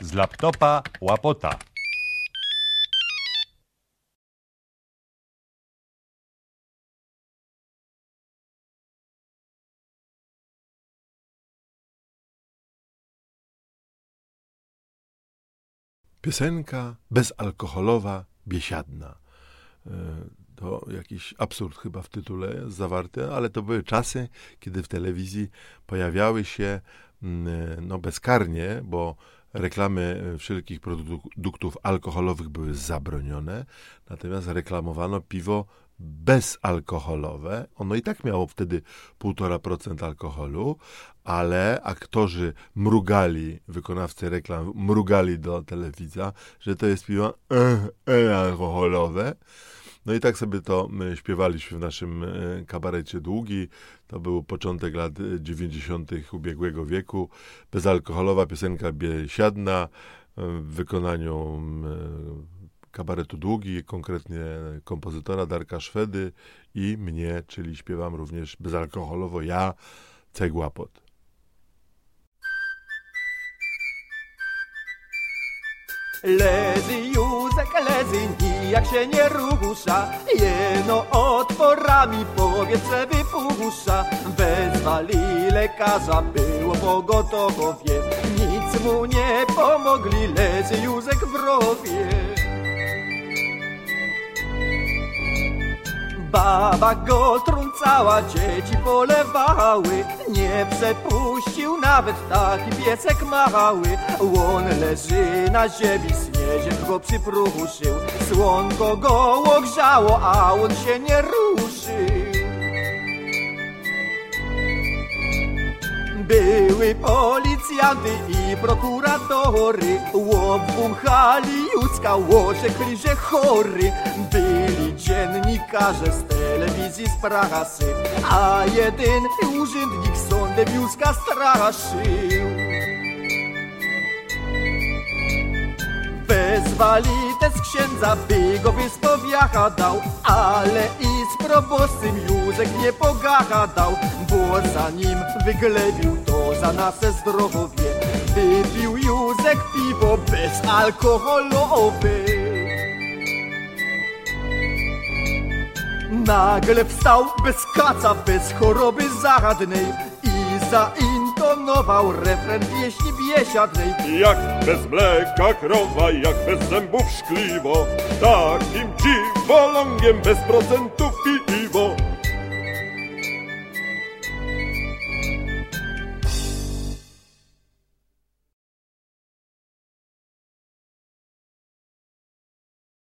Z laptopa łapota. Piosenka bezalkoholowa, biesiadna. E, To jakiś absurd chyba w tytule zawarty, ale to były czasy, kiedy w telewizji pojawiały się mm, no, bezkarnie, bo reklamy wszelkich produktów alkoholowych były zabronione, natomiast reklamowano piwo bezalkoholowe. Ono i tak miało wtedy 1,5% alkoholu, ale aktorzy mrugali, wykonawcy reklam mrugali do telewizja, że to jest piwo e, e, alkoholowe. No i tak sobie to my śpiewaliśmy w naszym e, kabarecie Długi. To był początek lat 90. ubiegłego wieku. Bezalkoholowa piosenka biesiadna w wykonaniu e, kabaretu Długi, konkretnie kompozytora Darka Szwedy i mnie, czyli śpiewam również bezalkoholowo ja, Cegła Lezy Józek, lezy nijak się nie rusza. Jeno otworami powietrze wypuszcza. Wezwali lekarza, było pogotowie Nic mu nie pomogli, lezy Józek w Baba go trącała, dzieci polewały. Nie przepuścił nawet taki piesek mały. Łon leży na ziemi, śnieżek go przypruszył. Słonko go ogrzało, a on się nie ruszył. Były policjanty i prokuratory. Łobwąchali Józka, łożekli, że chory. Byli dziennikarze z telewizji, z prasy A jedyny urzędnik sądem Józka straszył Wezwali też księdza, by go wyspowiadał Ale i z proboscym Józek nie pogadał Bo za nim wyglebił to za nasze zdrowie Wypił Józek piwo bezalkoholowe Nagle wstał bez kaca, bez choroby żadnej I zaintonował refren pieśni biesiadnej. Jak bez mleka krowa, jak bez zębów szkliwo Takim dziwolągiem bez procentów piwo